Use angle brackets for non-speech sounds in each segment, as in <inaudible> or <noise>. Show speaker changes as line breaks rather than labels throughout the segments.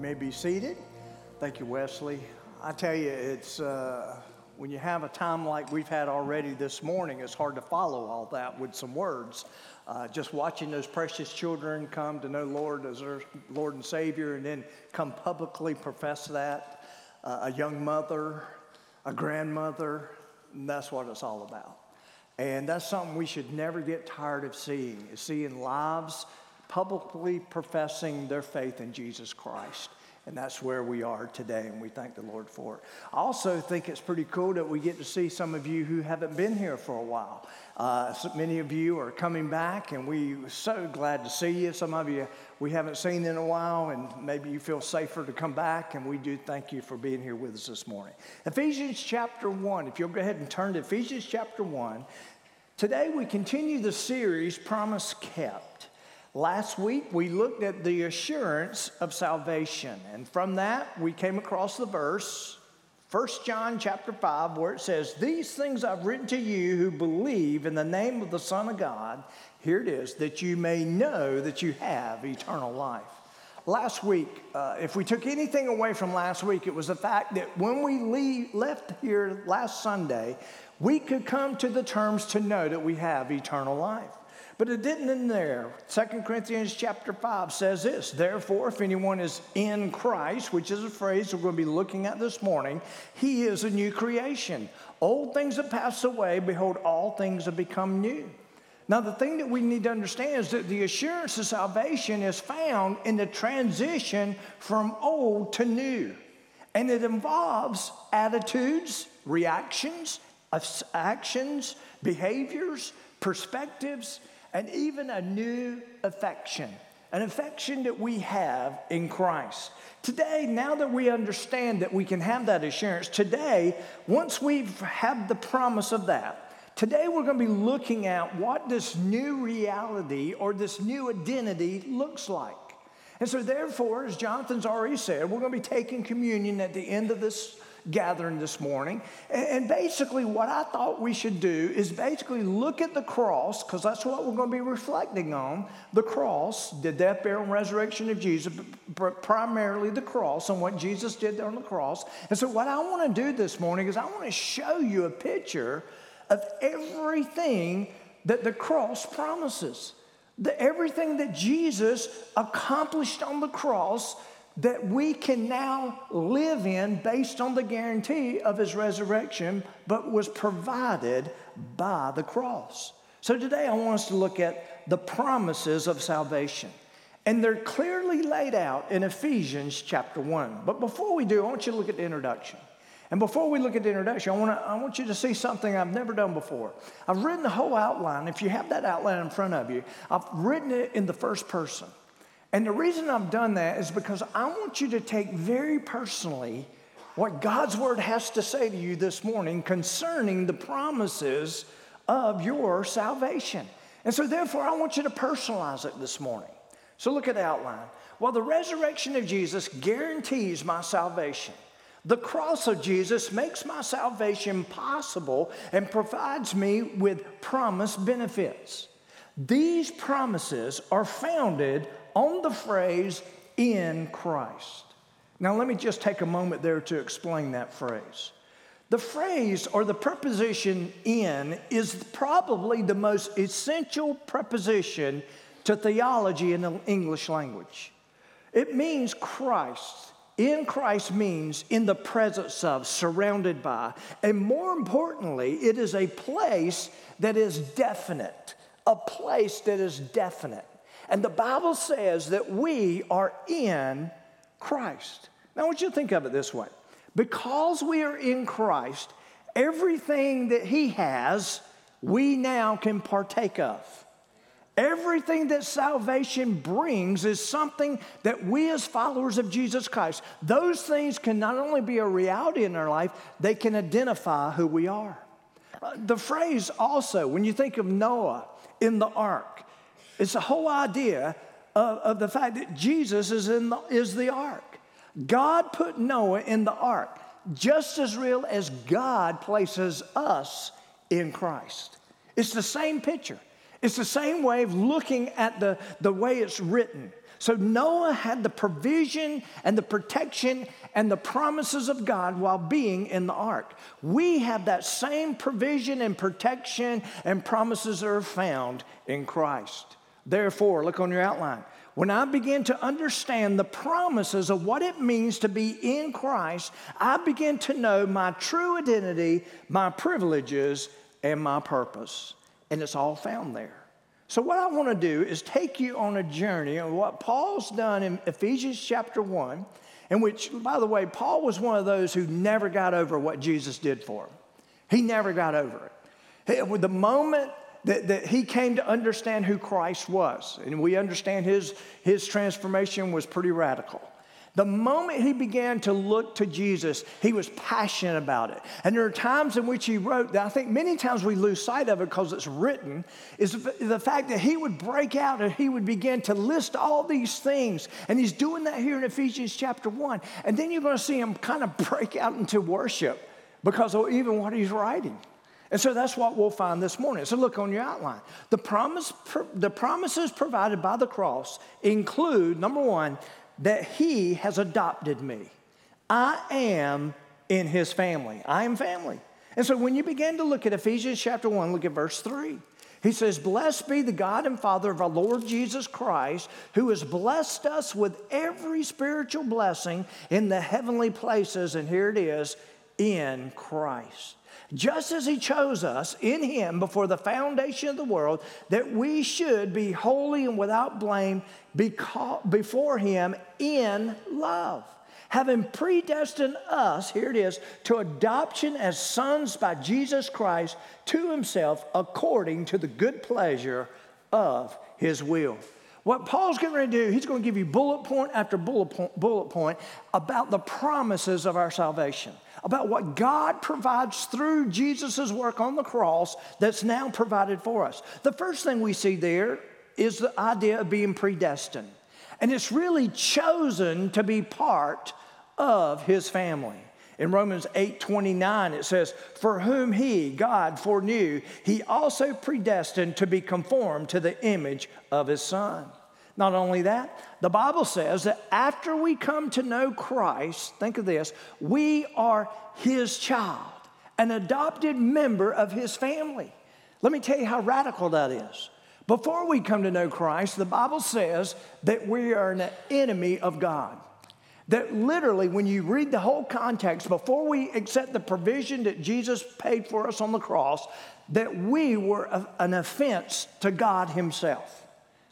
may be seated. Thank you, Wesley. I tell you, it's uh, when you have a time like we've had already this morning, it's hard to follow all that with some words. Uh, just watching those precious children come to know Lord as their Lord and Savior, and then come publicly profess that. Uh, a young mother, a grandmother, that's what it's all about. And that's something we should never get tired of seeing, is seeing lives publicly professing their faith in Jesus Christ. And that's where we are today, and we thank the Lord for it. I also think it's pretty cool that we get to see some of you who haven't been here for a while. Uh, so many of you are coming back, and we are so glad to see you. Some of you we haven't seen in a while, and maybe you feel safer to come back, and we do thank you for being here with us this morning. Ephesians chapter 1, if you'll go ahead and turn to Ephesians chapter 1. Today we continue the series Promise Kept. Last week, we looked at the assurance of salvation, and from that, we came across the verse, 1 John chapter 5, where it says, These things I've written to you who believe in the name of the Son of God, here it is, that you may know that you have eternal life. Last week, uh, if we took anything away from last week, it was the fact that when we leave, left here last Sunday, we could come to the terms to know that we have eternal life. But it didn't end there. 2 Corinthians chapter 5 says this Therefore, if anyone is in Christ, which is a phrase we're going to be looking at this morning, he is a new creation. Old things have passed away, behold, all things have become new. Now, the thing that we need to understand is that the assurance of salvation is found in the transition from old to new. And it involves attitudes, reactions, actions, behaviors, perspectives, and even a new affection, an affection that we have in Christ. Today, now that we understand that we can have that assurance, today, once we've had the promise of that, Today, we're going to be looking at what this new reality or this new identity looks like. And so, therefore, as Jonathan's already said, we're going to be taking communion at the end of this gathering this morning. And basically, what I thought we should do is basically look at the cross, because that's what we're going to be reflecting on the cross, the death, burial, and resurrection of Jesus, but primarily the cross and what Jesus did on the cross. And so, what I want to do this morning is I want to show you a picture of everything that the cross promises. The, everything that Jesus accomplished on the cross that we can now live in based on the guarantee of his resurrection, but was provided by the cross. So today I want us to look at the promises of salvation. And they're clearly laid out in Ephesians chapter 1. But before we do, I want you to look at the introduction. And before we look at the introduction, I, wanna, I want you to see something I've never done before. I've written the whole outline. If you have that outline in front of you, I've written it in the first person. And the reason I've done that is because I want you to take very personally what God's word has to say to you this morning concerning the promises of your salvation. And so, therefore, I want you to personalize it this morning. So, look at the outline. Well, the resurrection of Jesus guarantees my salvation. The cross of Jesus makes my salvation possible and provides me with promised benefits. These promises are founded on the phrase in Christ. Now, let me just take a moment there to explain that phrase. The phrase or the preposition in is probably the most essential preposition to theology in the English language. It means Christ. In Christ means in the presence of, surrounded by, and more importantly, it is a place that is definite, a place that is definite. And the Bible says that we are in Christ. Now, I want you to think of it this way because we are in Christ, everything that He has, we now can partake of. Everything that salvation brings is something that we, as followers of Jesus Christ, those things can not only be a reality in our life, they can identify who we are. Uh, the phrase also, when you think of Noah in the ark, it's the whole idea of, of the fact that Jesus is, in the, is the ark. God put Noah in the ark just as real as God places us in Christ. It's the same picture. It's the same way of looking at the, the way it's written. So Noah had the provision and the protection and the promises of God while being in the ark. We have that same provision and protection and promises that are found in Christ. Therefore, look on your outline. When I begin to understand the promises of what it means to be in Christ, I begin to know my true identity, my privileges, and my purpose. And it's all found there. So, what I want to do is take you on a journey of what Paul's done in Ephesians chapter 1, in which, by the way, Paul was one of those who never got over what Jesus did for him. He never got over it. The moment that, that he came to understand who Christ was, and we understand his, his transformation was pretty radical. The moment he began to look to Jesus, he was passionate about it. And there are times in which he wrote that I think many times we lose sight of it because it's written, is the fact that he would break out and he would begin to list all these things. And he's doing that here in Ephesians chapter 1. And then you're going to see him kind of break out into worship because of even what he's writing. And so that's what we'll find this morning. So look on your outline. The, promise, the promises provided by the cross include number one, that He has adopted me. I am in His family. I am family. And so when you begin to look at Ephesians chapter 1, look at verse 3. He says, Blessed be the God and Father of our Lord Jesus Christ, who has blessed us with every spiritual blessing in the heavenly places. And here it is in Christ just as he chose us in him before the foundation of the world, that we should be holy and without blame before him in love. Having predestined us, here it is, to adoption as sons by Jesus Christ to himself according to the good pleasure of his will. What Paul's getting ready to do, he's going to give you bullet point after bullet point, bullet point about the promises of our salvation about what God provides through Jesus' work on the cross that's now provided for us. The first thing we see there is the idea of being predestined. And it's really chosen to be part of his family. In Romans 8 29, it says, For whom he, God, foreknew, he also predestined to be conformed to the image of his son. Not only that, the Bible says that after we come to know Christ, think of this, we are his child, an adopted member of his family. Let me tell you how radical that is. Before we come to know Christ, the Bible says that we are an enemy of God. That literally, when you read the whole context, before we accept the provision that Jesus paid for us on the cross, that we were an offense to God Himself.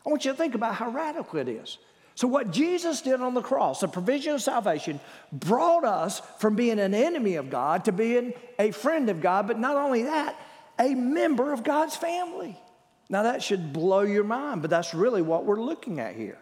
I want you to think about how radical it is. So, what Jesus did on the cross, the provision of salvation, brought us from being an enemy of God to being a friend of God, but not only that, a member of God's family. Now, that should blow your mind, but that's really what we're looking at here.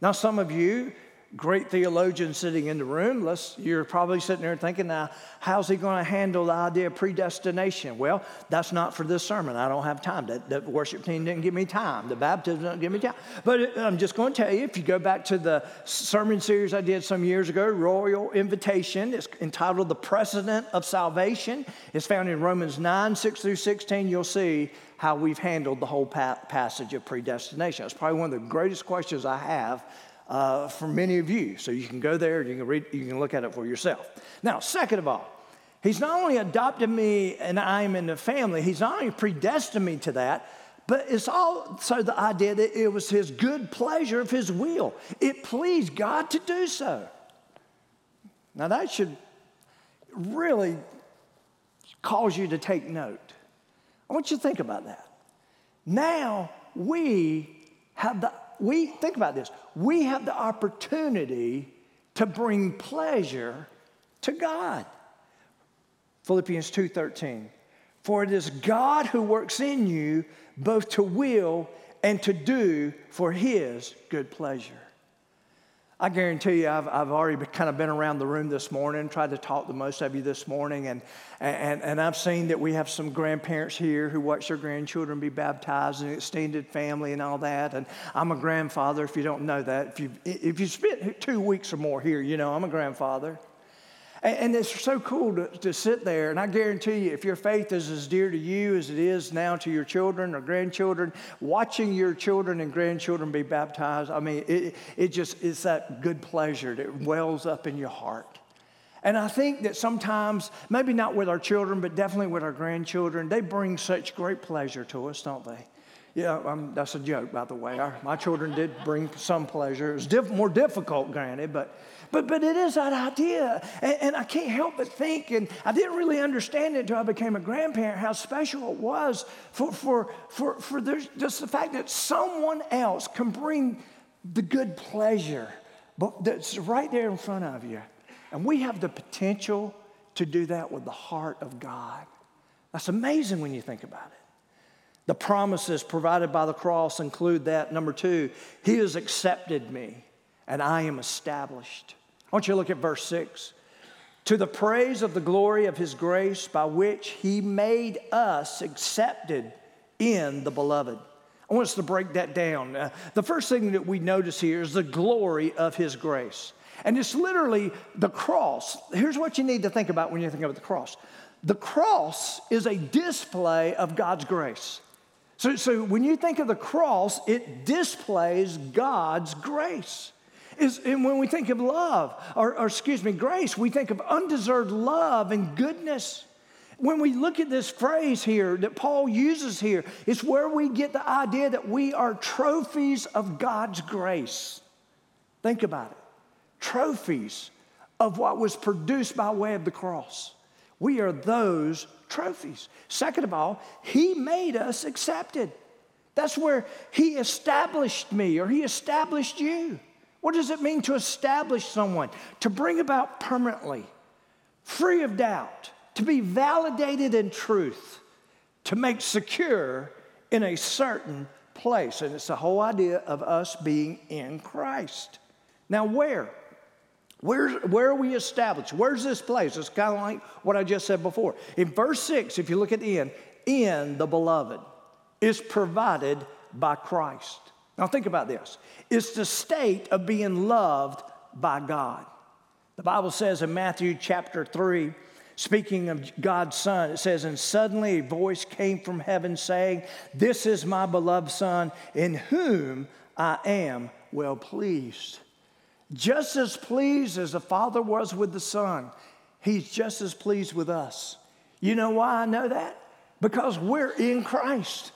Now, some of you great theologian sitting in the room. Let's, you're probably sitting there thinking, now, how's he going to handle the idea of predestination? Well, that's not for this sermon. I don't have time. The, worship team didn't give me time. The baptism didn't give me time. But I'm just going to tell you if you go back to the sermon series I did some years ago, Royal Invitation, it's entitled The Precedent of Salvation. It's found in Romans 9, 6 through 16. You'll see how we've handled the whole pa- passage of predestination. It's probably one of the greatest questions I have uh, for many of you. So you can go there you can, read, you can look at it for yourself. Now, second of all, He's not only adopted me and I am in the family, He's not only predestined me to that, but it's also the idea that it was His good pleasure of His will. It pleased God to do so. Now, that should really cause you to take note. I want you to think about that. Now we have the we think about this. We have the opportunity to bring pleasure to God. Philippians 2:13. For it is God who works in you both to will and to do for his good pleasure. I guarantee you, I've, I've already kind of been around the room this morning, tried to talk to most of you this morning, and, and, and I've seen that we have some grandparents here who watch their grandchildren be baptized and extended family and all that. And I'm a grandfather, if you don't know that. If you if you spent two weeks or more here, you know I'm a grandfather. And, it's so cool to, to sit there. And I guarantee you, if your faith is as dear to you as it is now to your children or grandchildren, watching your children and grandchildren be baptized, I mean, it, it just is that good pleasure that wells up in your heart. And I think that sometimes, maybe not with our children, but definitely with our grandchildren, they bring such great pleasure to us, don't they? Yeah, um, that's a joke, by the way. Our, my children did bring some pleasure. It was diff- more difficult, granted, but but, but it is that idea. And, and I can't help but think, and I didn't really understand it until I became a grandparent, how special it was for, for, for, for just the fact that someone else can bring the good pleasure that's right there in front of you. And we have the potential to do that with the heart of God. That's amazing when you think about it. The promises provided by the cross include that. Number two, He has accepted me and I am established. I want you to look at verse 6. To the praise of the glory of his grace by which he made us accepted in the beloved. I want us to break that down. Uh, the first thing that we notice here is the glory of his grace. And it's literally the cross. Here's what you need to think about when you think about the cross the cross is a display of God's grace. So, so when you think of the cross, it displays God's grace is and when we think of love, or, or excuse me, grace, we think of undeserved love and goodness. When we look at this phrase here that Paul uses here, it's where we get the idea that we are trophies of God's grace. Think about it trophies of what was produced by way of the cross. We are those trophies. Second of all, He made us accepted. That's where He established me or He established you. What does it mean to establish someone? To bring about permanently, free of doubt, to be validated in truth, to make secure in a certain place. And it's the whole idea of us being in Christ. Now, where? Where, where are we established? Where's this place? It's kind of like what I just said before. In verse 6, if you look at the end, in the beloved is provided by Christ. Now, think about this it's the state of being loved by God. The Bible says in Matthew chapter 3, speaking of God's Son, it says, And suddenly a voice came from heaven saying, This is my beloved Son, in whom I am well pleased. Just as pleased as the Father was with the Son, He's just as pleased with us. You know why I know that? Because we're in Christ.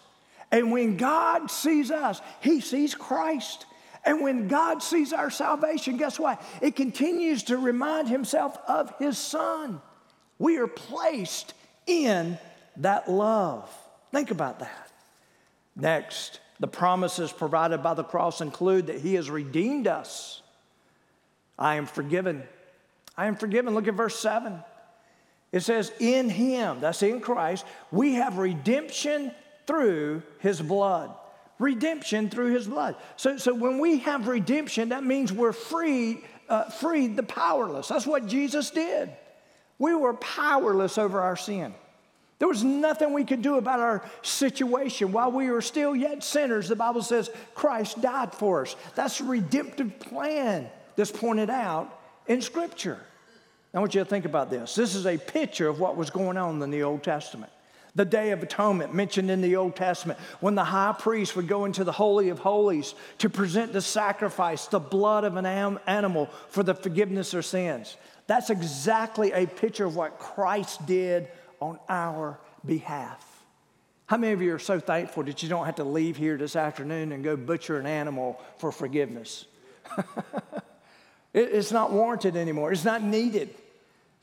And when God sees us, He sees Christ. And when God sees our salvation, guess what? It continues to remind Himself of His Son. We are placed in that love. Think about that. Next, the promises provided by the cross include that He has redeemed us. I am forgiven. I am forgiven. Look at verse 7. It says, In Him, that's in Christ, we have redemption through his blood. Redemption through his blood. So, so when we have redemption, that means we're free, uh, freed the powerless. That's what Jesus did. We were powerless over our sin. There was nothing we could do about our situation. While we were still yet sinners, the Bible says Christ died for us. That's a redemptive plan that's pointed out in Scripture. I want you to think about this. This is a picture of what was going on in the Old Testament the Day of Atonement mentioned in the Old Testament, when the high priest would go into the Holy of Holies to present the sacrifice, the blood of an animal for the forgiveness of sins. That's exactly a picture of what Christ did on our behalf. How many of you are so thankful that you don't have to leave here this afternoon and go butcher an animal for forgiveness? <laughs> it's not warranted anymore, it's not needed.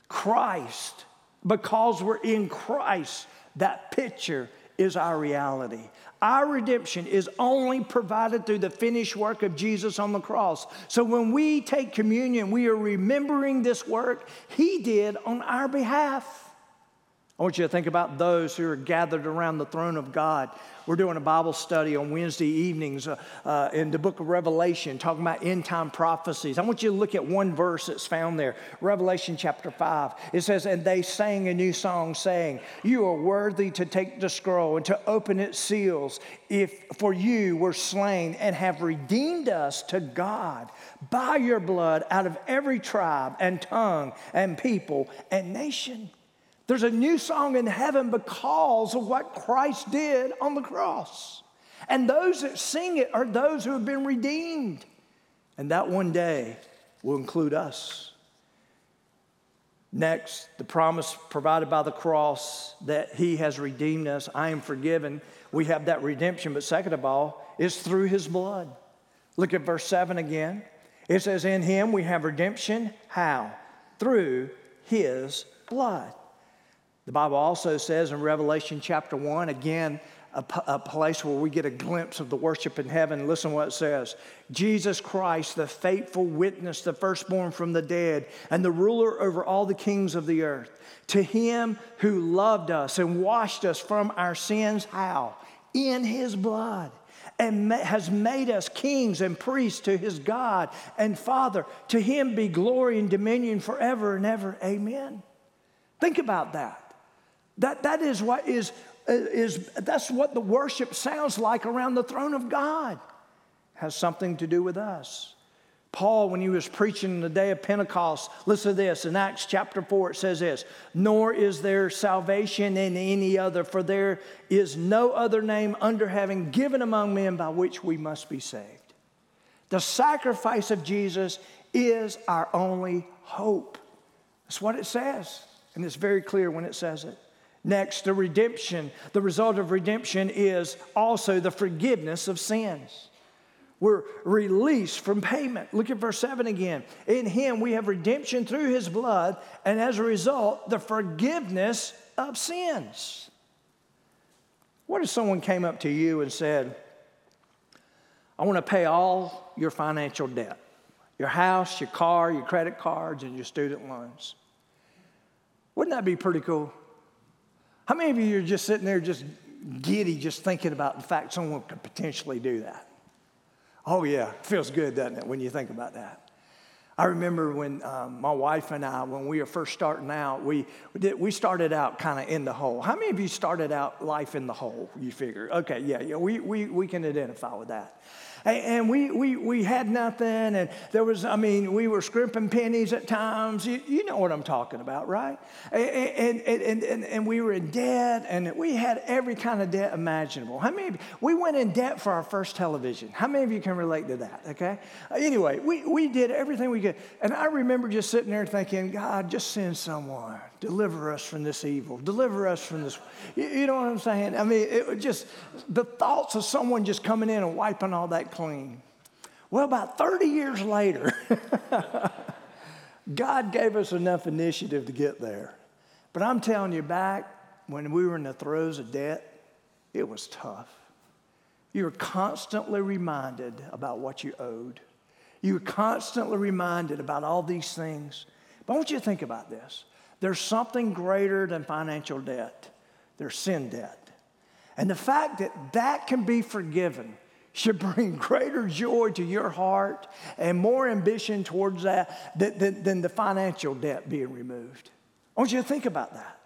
Christ, because we're in Christ, that picture is our reality. Our redemption is only provided through the finished work of Jesus on the cross. So when we take communion, we are remembering this work He did on our behalf. I want you to think about those who are gathered around the throne of God. We're doing a Bible study on Wednesday evenings uh, uh, in the book of Revelation, talking about end time prophecies. I want you to look at one verse that's found there Revelation chapter 5. It says, And they sang a new song, saying, You are worthy to take the scroll and to open its seals, if for you were slain and have redeemed us to God by your blood out of every tribe and tongue and people and nation. There's a new song in heaven because of what Christ did on the cross. And those that sing it are those who have been redeemed. And that one day will include us. Next, the promise provided by the cross that He has redeemed us. I am forgiven. We have that redemption. But second of all, is through His blood. Look at verse 7 again. It says, In Him we have redemption. How? Through His blood. The Bible also says in Revelation chapter 1, again, a, a, place where we get a glimpse of the worship in heaven. Listen what it says Jesus Christ, the faithful witness, the firstborn from the dead, and the ruler over all the kings of the earth. To him who loved us and washed us from our sins, how? In his blood. And has made us kings and priests to his God and Father. To him be glory and dominion forever and ever. Amen. Think about that. That, that is what is, uh, is, that's what the worship sounds like around the throne of God. Has something to do with us. Paul, when he was preaching the day of Pentecost, listen to this. In Acts chapter 4, it says this Nor is there salvation in any other, for there is no other name under heaven given among men by which we must be saved. The sacrifice of Jesus is our only hope. That's what it says. And it's very clear when it says it. Next, the redemption. The result of redemption is also the forgiveness of sins. We're released from payment. Look at verse 7 again. In him we have redemption through his blood, and as a result, the forgiveness of sins. What if someone came up to you and said, I want to pay all your financial debt your house, your car, your credit cards, and your student loans? Wouldn't that be pretty cool? How many of you are just sitting there just giddy, just thinking about the fact someone could potentially do that? Oh, yeah, feels good, doesn't it, when you think about that? I remember when um, my wife and I, when we were first starting out, we, we, did, we started out kind of in the hole. How many of you started out life in the hole, you figure? Okay, yeah, yeah, we, we, we can identify with that and we, we, we had nothing. And there was, I mean, we were scrimping pennies at times. You, you know what I'm talking about, right? And, and, and, and, we were in debt, and we had every kind of debt imaginable. How many we went in debt for our first television? How many of you can relate to that, okay? Anyway, we, we did everything we could. And I remember just sitting there thinking, God, just send someone. Deliver us from this evil. Deliver us from this. You, you know what I'm saying? I mean, it was just, the thoughts of someone just coming in and wiping all that clean. Well, about 30 years later, <laughs> God gave us enough initiative to get there. But I'm telling you, back when we were in the throes of debt, it was tough. You were constantly reminded about what you owed. You were constantly reminded about all these things. But I want you to think about this. There's something greater than financial debt. There's sin debt. And the fact that that can be forgiven should bring greater joy to your heart and more ambition towards that than, than, the financial debt being removed. I want you to think about that.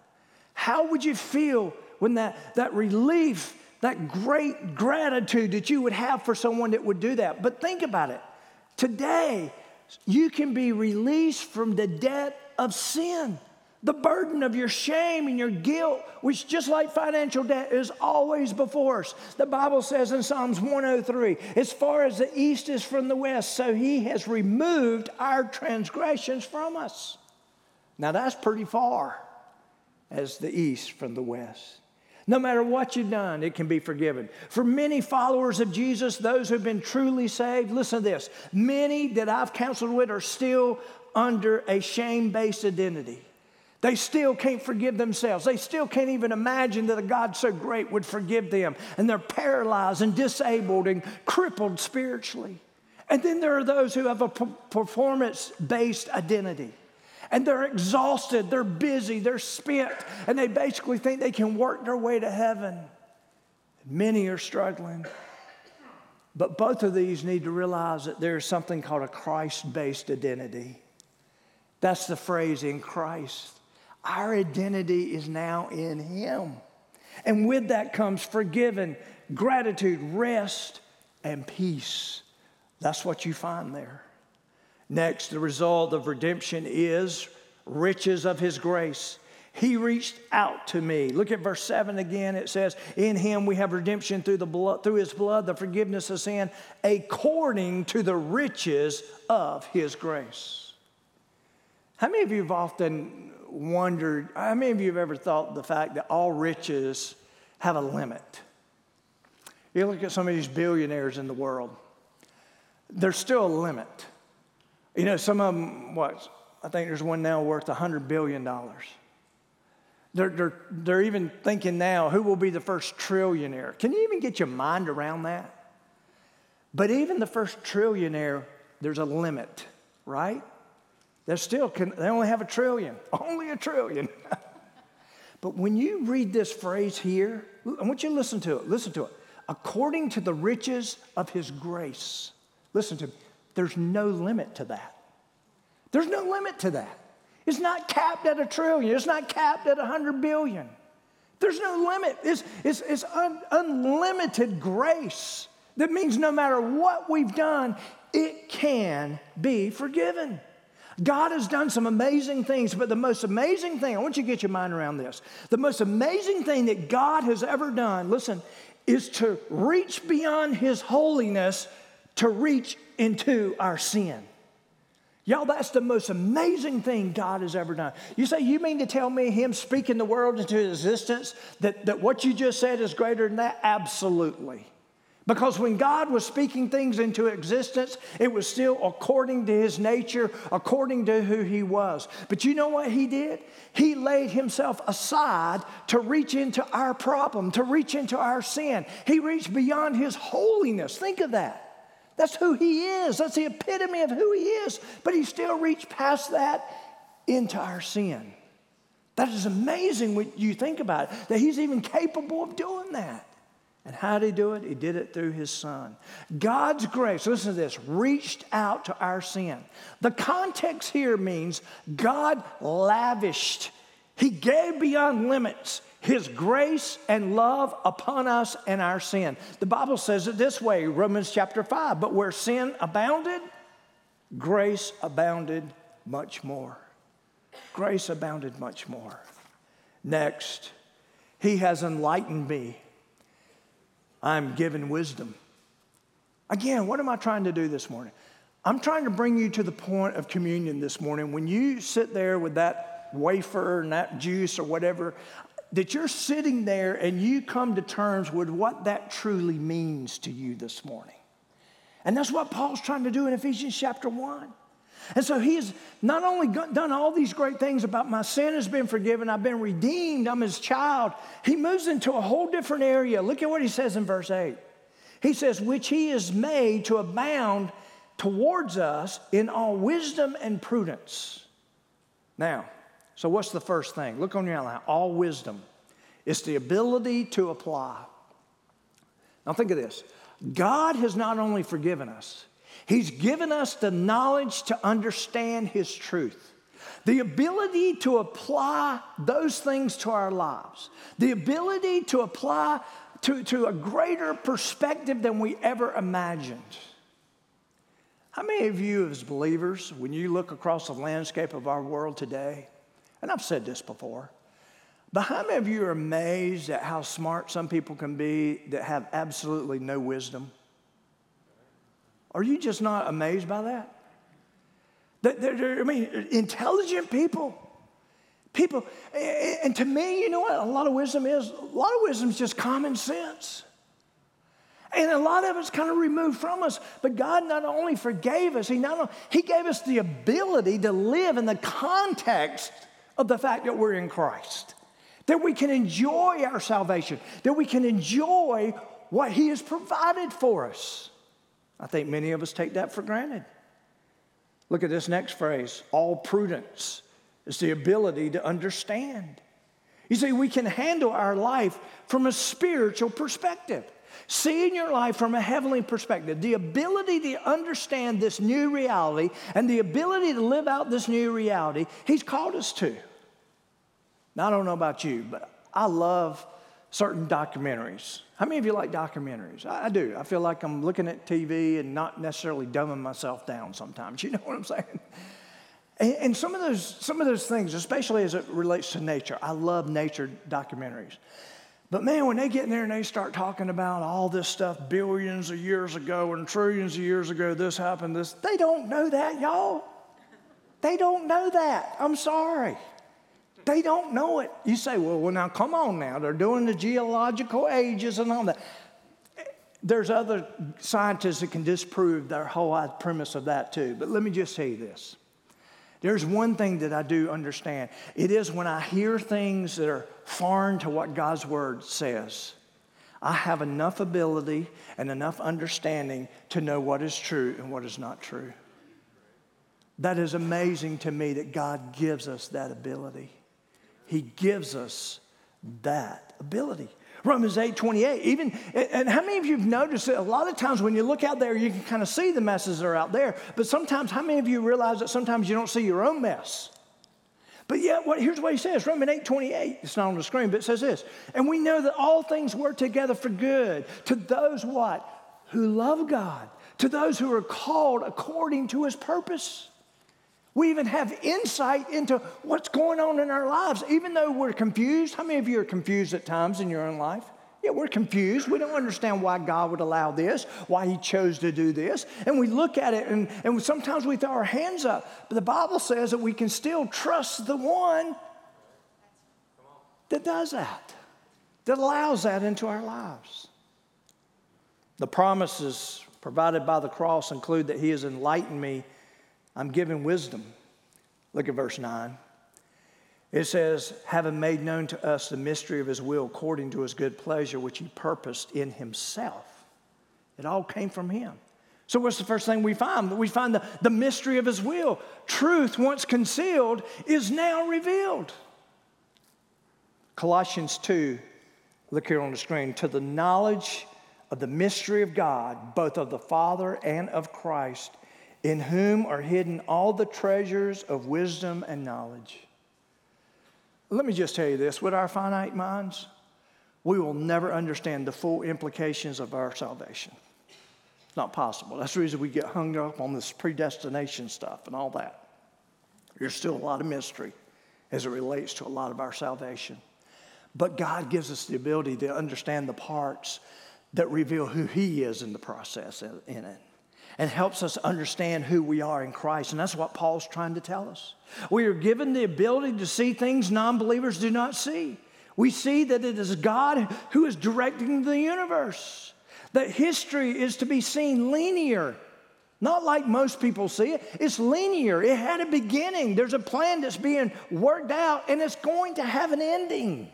How would you feel when that, that relief, that great gratitude that you would have for someone that would do that? But think about it. Today, you can be released from the debt of sin the burden of your shame and your guilt, which just like financial debt is always before us. The Bible says in Psalms 103 as far as the east is from the west, so he has removed our transgressions from us. Now that's pretty far as the east from the west. No matter what you've done, it can be forgiven. For many followers of Jesus, those who've been truly saved, listen to this many that I've counseled with are still under a shame based identity. They still can't forgive themselves. They still can't even imagine that a God so great would forgive them. And they're paralyzed and disabled and crippled spiritually. And then there are those who have a performance based identity. And they're exhausted, they're busy, they're spent, and they basically think they can work their way to heaven. Many are struggling. But both of these need to realize that there's something called a Christ based identity. That's the phrase in Christ. Our identity is now in Him. And with that comes forgiven, gratitude, rest, and peace. That's what you find there. Next, the result of redemption is riches of His grace. He reached out to me. Look at verse 7 again. It says, In him we have redemption through, the blood, through his blood, the forgiveness of sin, according to the riches of his grace. How many of you have often wondered, how many of you have ever thought the fact that all riches have a limit? You look at some of these billionaires in the world, there's still a limit. You know, some of them, what, I think there's one now worth $100 billion. They're, they're, they're even thinking now who will be the first trillionaire. Can you even get your mind around that? But even the first trillionaire, there's a limit, right? They still can, they only have a trillion, <laughs> only a trillion. <laughs> but when you read this phrase here, I want you to listen to it. Listen to it. According to the riches of his grace. Listen to me. There's no limit to that. There's no limit to that. It's not capped at a trillion, it's not capped at a hundred billion. There's no limit. It's, it's, it's un, unlimited grace. That means no matter what we've done, it can be forgiven. God has done some amazing things, but the most amazing thing, I want you to get your mind around this. The most amazing thing that God has ever done, listen, is to reach beyond His holiness to reach into our sin. Y'all, that's the most amazing thing God has ever done. You say, you mean to tell me Him speaking the world into existence, that, that what you just said is greater than that? Absolutely. Because when God was speaking things into existence, it was still according to His nature, according to who He was. But you know what He did? He laid Himself aside to reach into our problem, to reach into our sin. He reached beyond His holiness. Think of that. That's who he is. That's the epitome of who he is. But he still reached past that into our sin. That is amazing when you think about it, that he's even capable of doing that. And how did he do it? He did it through his son. God's grace, listen to this, reached out to our sin. The context here means God lavished, he gave beyond limits his grace and love upon us and our sin. The Bible says it this way, Romans chapter 5, but where sin abounded, grace abounded much more. Grace abounded much more. Next, he has enlightened me. I'm given wisdom. Again, what am I trying to do this morning? I'm trying to bring you to the point of communion this morning. When you sit there with that wafer and that juice or whatever, that you're sitting there and you come to terms with what that truly means to you this morning. And that's what Paul's trying to do in Ephesians chapter 1. And so he's not only done all these great things about my sin has been forgiven, I've been redeemed, I'm his child. He moves into a whole different area. Look at what he says in verse 8. He says, which he is made to abound towards us in all wisdom and prudence. Now, so, what's the first thing? Look on your outline. All wisdom. It's the ability to apply. Now, think of this God has not only forgiven us, He's given us the knowledge to understand His truth. The ability to apply those things to our lives, the ability to apply to, to a greater perspective than we ever imagined. How many of you, as believers, when you look across the landscape of our world today, and I've said this before, but how many of you are amazed at how smart some people can be that have absolutely no wisdom? Are you just not amazed by that? They're, they're, I mean, intelligent people. People, and to me, you know what a lot of wisdom is? A lot of wisdom is just common sense. And a lot of it's kind of removed from us. But God not only forgave us, He not only, He gave us the ability to live in the context of the fact that we're in Christ, that we can enjoy our salvation, that we can enjoy what He has provided for us. I think many of us take that for granted. Look at this next phrase all prudence. is the ability to understand. You see, we can handle our life from a spiritual perspective. Seeing your life from a heavenly perspective, the ability to understand this new reality and the ability to live out this new reality, He's called us to. Now, I don't know about you, but I love certain documentaries. How many of you like documentaries? I, I do. I feel like I'm looking at TV and not necessarily dumbing myself down sometimes. <laughs> You know what I'm saying? And, and some of those, some of those things, especially as it relates to nature, I love nature documentaries. But man, when they get in there and they start talking about all this stuff billions of years ago and trillions of years ago, this happened, this, they don't know that, y'all. They don't know that. I'm sorry. They don't know it. You say, well, well, now come on now. They're doing the geological ages and all that. There's other scientists that can disprove their whole premise of that too. But let me just say this. There's one thing that I do understand. It is when I hear things that are foreign to what God's word says, I have enough ability and enough understanding to know what is true and what is not true. That is amazing to me that God gives us that ability. He gives us that ability. Romans 8 28. Even, and how many of you have noticed that a lot of times when you look out there, you can kind of see the messes that are out there. But sometimes, how many of you realize that sometimes you don't see your own mess? But yet, what, here's what he says Romans 8 28. It's not on the screen, but it says this. And we know that all things work together for good to those what? Who love God, to those who are called according to his purpose. We even have insight into what's going on in our lives, even though we're confused. How many of you are confused at times in your own life? Yeah, we're confused. We don't understand why God would allow this, why He chose to do this. And we look at it and, and sometimes we throw our hands up. But the Bible says that we can still trust the one that does that, that allows that into our lives. The promises provided by the cross include that He has enlightened me I'm given wisdom. Look at verse 9. It says, having made known to us the mystery of his will according to his good pleasure, which he purposed in himself. It all came from him. So, what's the first thing we find? We find the, the mystery of his will. Truth, once concealed, is now revealed. Colossians 2, look here on the screen, to the knowledge of the mystery of God, both of the Father and of Christ in whom are hidden all the treasures of wisdom and knowledge. Let me just tell you this with our finite minds, we will never understand the full implications of our salvation. It's not possible. That's the reason we get hung up on this predestination stuff and all that. There's still a lot of mystery as it relates to a lot of our salvation. But God gives us the ability to understand the parts that reveal who He is in the process in it and helps us understand who we are in Christ. And that's what Paul's trying to tell us. We are given the ability to see things non believers do not see. We see that it is God who is directing the universe, that history is to be seen linear. Not like most people see it. It's linear. It had a beginning. There's a plan that's being worked out, and it's going to have an ending.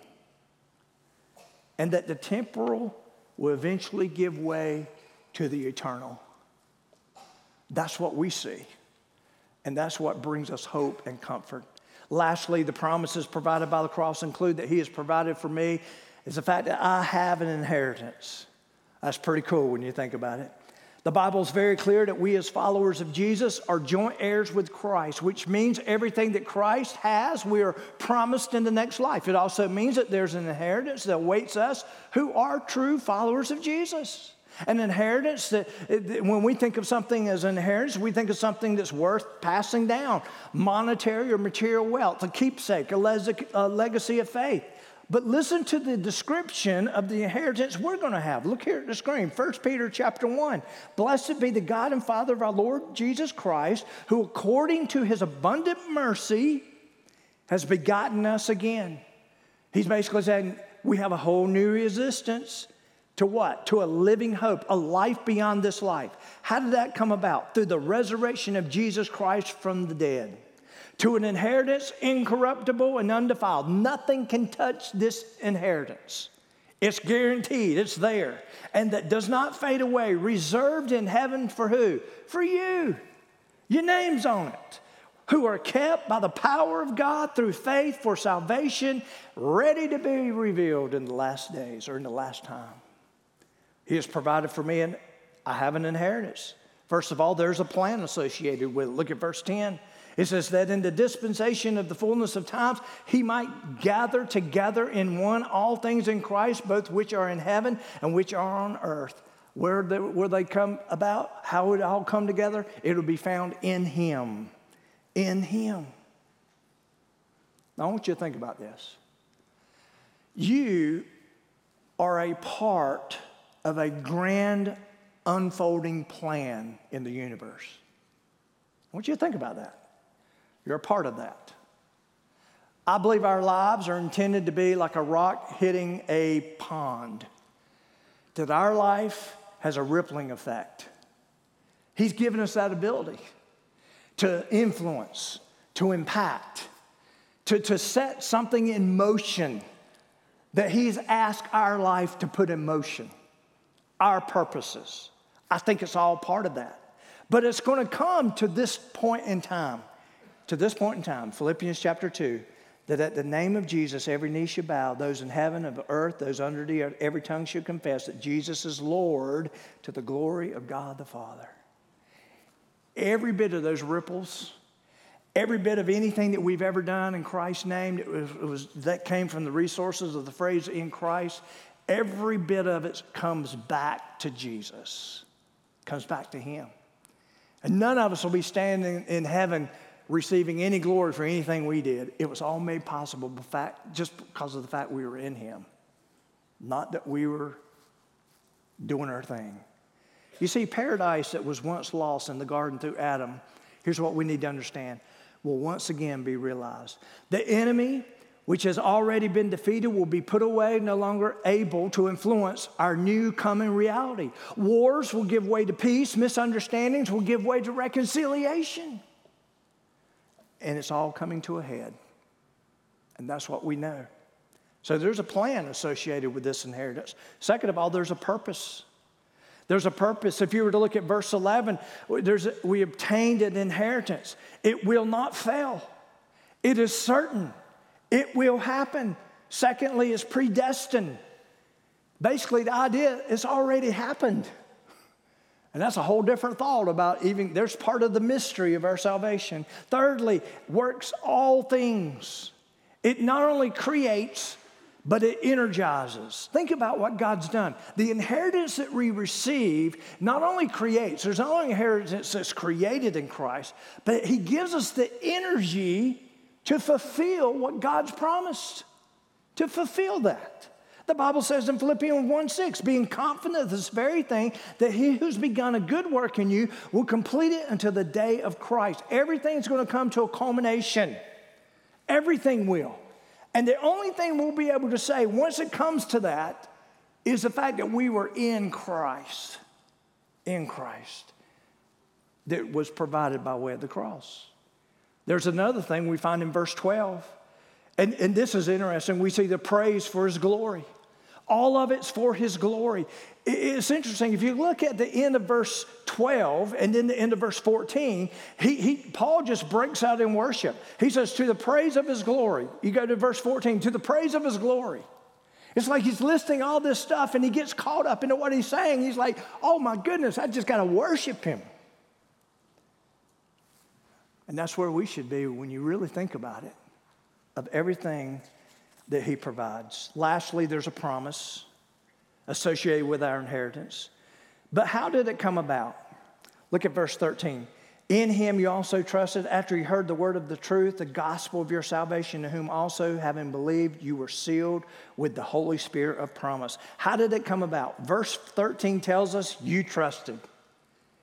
And that the temporal will eventually give way to the eternal. That's what we see. And that's what brings us hope and comfort. Lastly, the promises provided by the cross include that He has provided for me is the fact that I have an inheritance. That's pretty cool when you think about it. The Bible is very clear that we, as followers of Jesus, are joint heirs with Christ, which means everything that Christ has, we are promised in the next life. It also means that there's an inheritance that awaits us who are true followers of Jesus. An inheritance that, when we think of something as an inheritance, we think of something that's worth passing down monetary or material wealth, a keepsake, a, legacy of faith. But listen to the description of the inheritance we're going to have. Look here at the screen. 1 Peter chapter 1. Blessed be the God and Father of our Lord Jesus Christ, who according to his abundant mercy has begotten us again. He's basically saying we have a whole new existence. To what? To a living hope, a life beyond this life. How did that come about? Through the resurrection of Jesus Christ from the dead. To an inheritance incorruptible and undefiled. Nothing can touch this inheritance. It's guaranteed, it's there. And that does not fade away, reserved in heaven for who? For you. Your name's on it. who are kept by the power of God through faith for salvation, ready to be revealed in the last days or in the last time. He has provided for me, and I have an inheritance. First of all, there's a plan associated with it. Look at verse 10. It says that in the dispensation of the fullness of times, he might gather together in one all things in Christ, both which are in heaven and which are on earth. Where they, where they come about, how it all come together? it'll be found in him. In him. Now, I want you to think about this. You are a part of a grand unfolding plan in the universe. I want you to think about that. You're a part of that. I believe our lives are intended to be like a rock hitting a pond, that our life has a rippling effect. He's given us that ability to influence, to impact, to, to set something in motion that He's asked our life to put in motion, our purposes. I think it's all part of that. But it's going to come to this point in time, to this point in time, Philippians chapter 2, that at the name of Jesus, every knee should bow, those in heaven, of earth, those under the earth, every tongue should confess that Jesus is Lord to the glory of God the Father. Every bit of those ripples, every bit of anything that we've ever done in Christ's name, it was, it was, that came from the resources of the phrase in Christ. Every bit of it comes back to Jesus, comes back to Him. And none of us will be standing in heaven receiving any glory for anything we did. It was all made possible just because of the fact we were in Him, not that we were doing our thing. You see, paradise that was once lost in the garden through Adam, here's what we need to understand, will once again be realized. The enemy, which has already been defeated, will be put away, no longer able to influence our new coming reality. Wars will give way to peace, misunderstandings will give way to reconciliation. And it's all coming to a head. And that's what we know. So there's a plan associated with this inheritance. Second of all, there's a purpose. There's a purpose. If you were to look at verse 11, there's we obtained an inheritance. It will not fail. It is certain. It will happen. Secondly, it's predestined. Basically, the idea it's already happened. And that's a whole different thought about even, there's part of the mystery of our salvation. Thirdly, works all things. It not only creates, but it energizes. Think about what God's done. The inheritance that we receive not only creates, there's not only inheritance that's created in Christ, but He gives us the energy to fulfill what God's promised, to fulfill that. The Bible says in Philippians 1 6, being confident of this very thing, that he who's begun a good work in you will complete it until the day of Christ. Everything's going to come to a culmination. Everything will. And the only thing we'll be able to say once it comes to that is the fact that we were in Christ, in Christ, that was provided by way of the cross. There's another thing we find in verse 12, and, and this is interesting. We see the praise for his glory. All of it's for his glory. It's interesting. If you look at the end of verse 12 and then the end of verse 14, he, he, Paul just breaks out in worship. He says, To the praise of his glory. You go to verse 14, to the praise of his glory. It's like he's listing all this stuff and he gets caught up into what he's saying. He's like, Oh my goodness, I just got to worship him. And that's where we should be when you really think about it of everything that he provides. Lastly, there's a promise associated with our inheritance. But how did it come about? Look at verse 13. In him you also trusted after you heard the word of the truth, the gospel of your salvation, to whom also, having believed, you were sealed with the Holy Spirit of promise. How did it come about? Verse 13 tells us you trusted.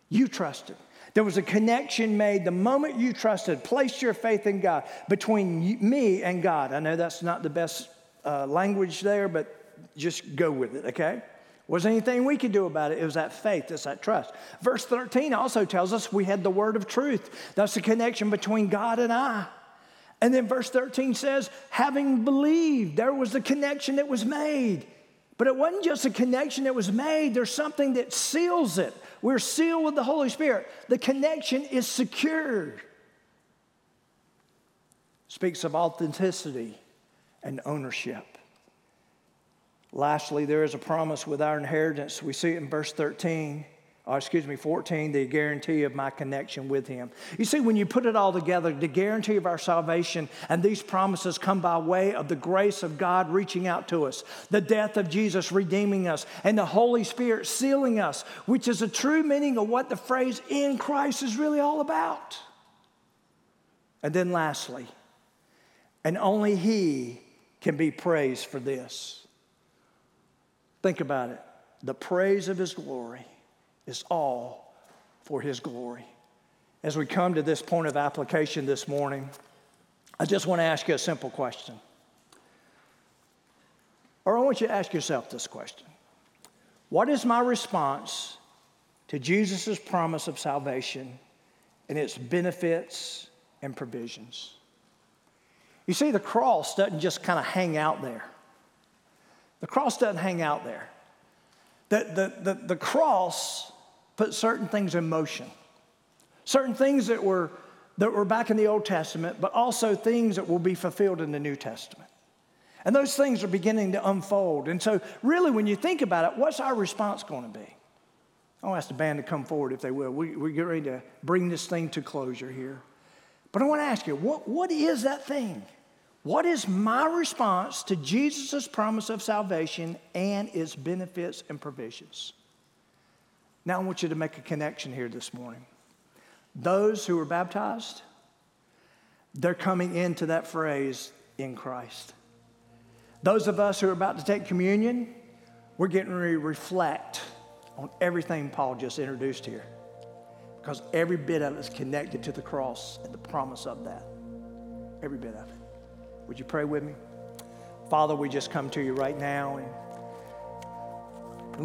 You trusted. There was a connection made the moment you trusted, placed your faith in God between me and God. I know that's not the best uh, language there, but just go with it, okay? Wasn't anything we could do about it. It was that faith, it's that trust. Verse 13 also tells us we had the word of truth. That's the connection between God and I. And then verse 13 says, having believed, there was the connection that was made. But it wasn't just a connection that was made, there's something that seals it. We're sealed with the Holy Spirit. The connection is secured. speaks of authenticity and ownership. Lastly, there is a promise with our inheritance. We see it in verse 13 or excuse me, 14, the guarantee of my connection with Him. You see, when you put it all together, the guarantee of our salvation and these promises come by way of the grace of God reaching out to us, the death of Jesus redeeming us, and the Holy Spirit sealing us, which is a true meaning of what the phrase in Christ is really all about. And then lastly, and only He can be praised for this. Think about it the praise of His glory is all for His glory. As we come to this point of application this morning, I just want to ask you a simple question. Or I want you to ask yourself this question What is my response to Jesus' promise of salvation and its benefits and provisions? You see, the cross doesn't just kind of hang out there. The cross doesn't hang out there. The, the, the, the cross put certain things in motion. Certain things that were, that were back in the Old Testament, but also things that will be fulfilled in the New Testament. And those things are beginning to unfold. And so, really, when you think about it, what's our response going to be? I'll ask the band to come forward if they will. We, we get ready to bring this thing to closure here. But I want to ask you, what, what is that thing? What is my response to Jesus' promise of salvation and its benefits and provisions? Now I want you to make a connection here this morning. Those who are baptized, they're coming into that phrase in Christ. Those of us who are about to take communion, we're getting ready to reflect on everything Paul just introduced here. Because every bit of it is connected to the cross and the promise of that. Every bit of it. Would you pray with me? Father, we just come to you right now. And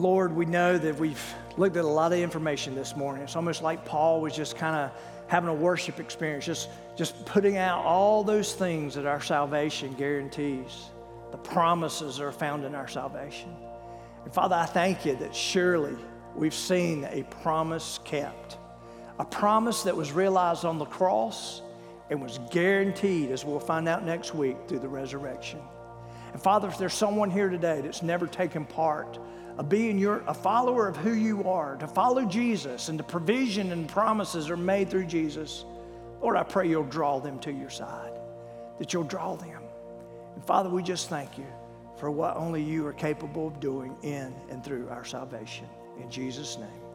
Lord, we know that we've looked at a lot of information this morning. It's almost like Paul was just kind of having a worship experience, just, just putting out all those things that our salvation guarantees, the promises that are found in our salvation. And Father, I thank you that surely we've seen a promise kept, a promise that was realized on the cross and was guaranteed, as we'll find out next week, through the resurrection. And Father, if there's someone here today that's never taken part of being your, a follower of who you are, to follow Jesus, and the provision and promises are made through Jesus, Lord, I pray you'll draw them to your side, that you'll draw them. And Father, we just thank you for what only you are capable of doing in and through our salvation. In Jesus' name.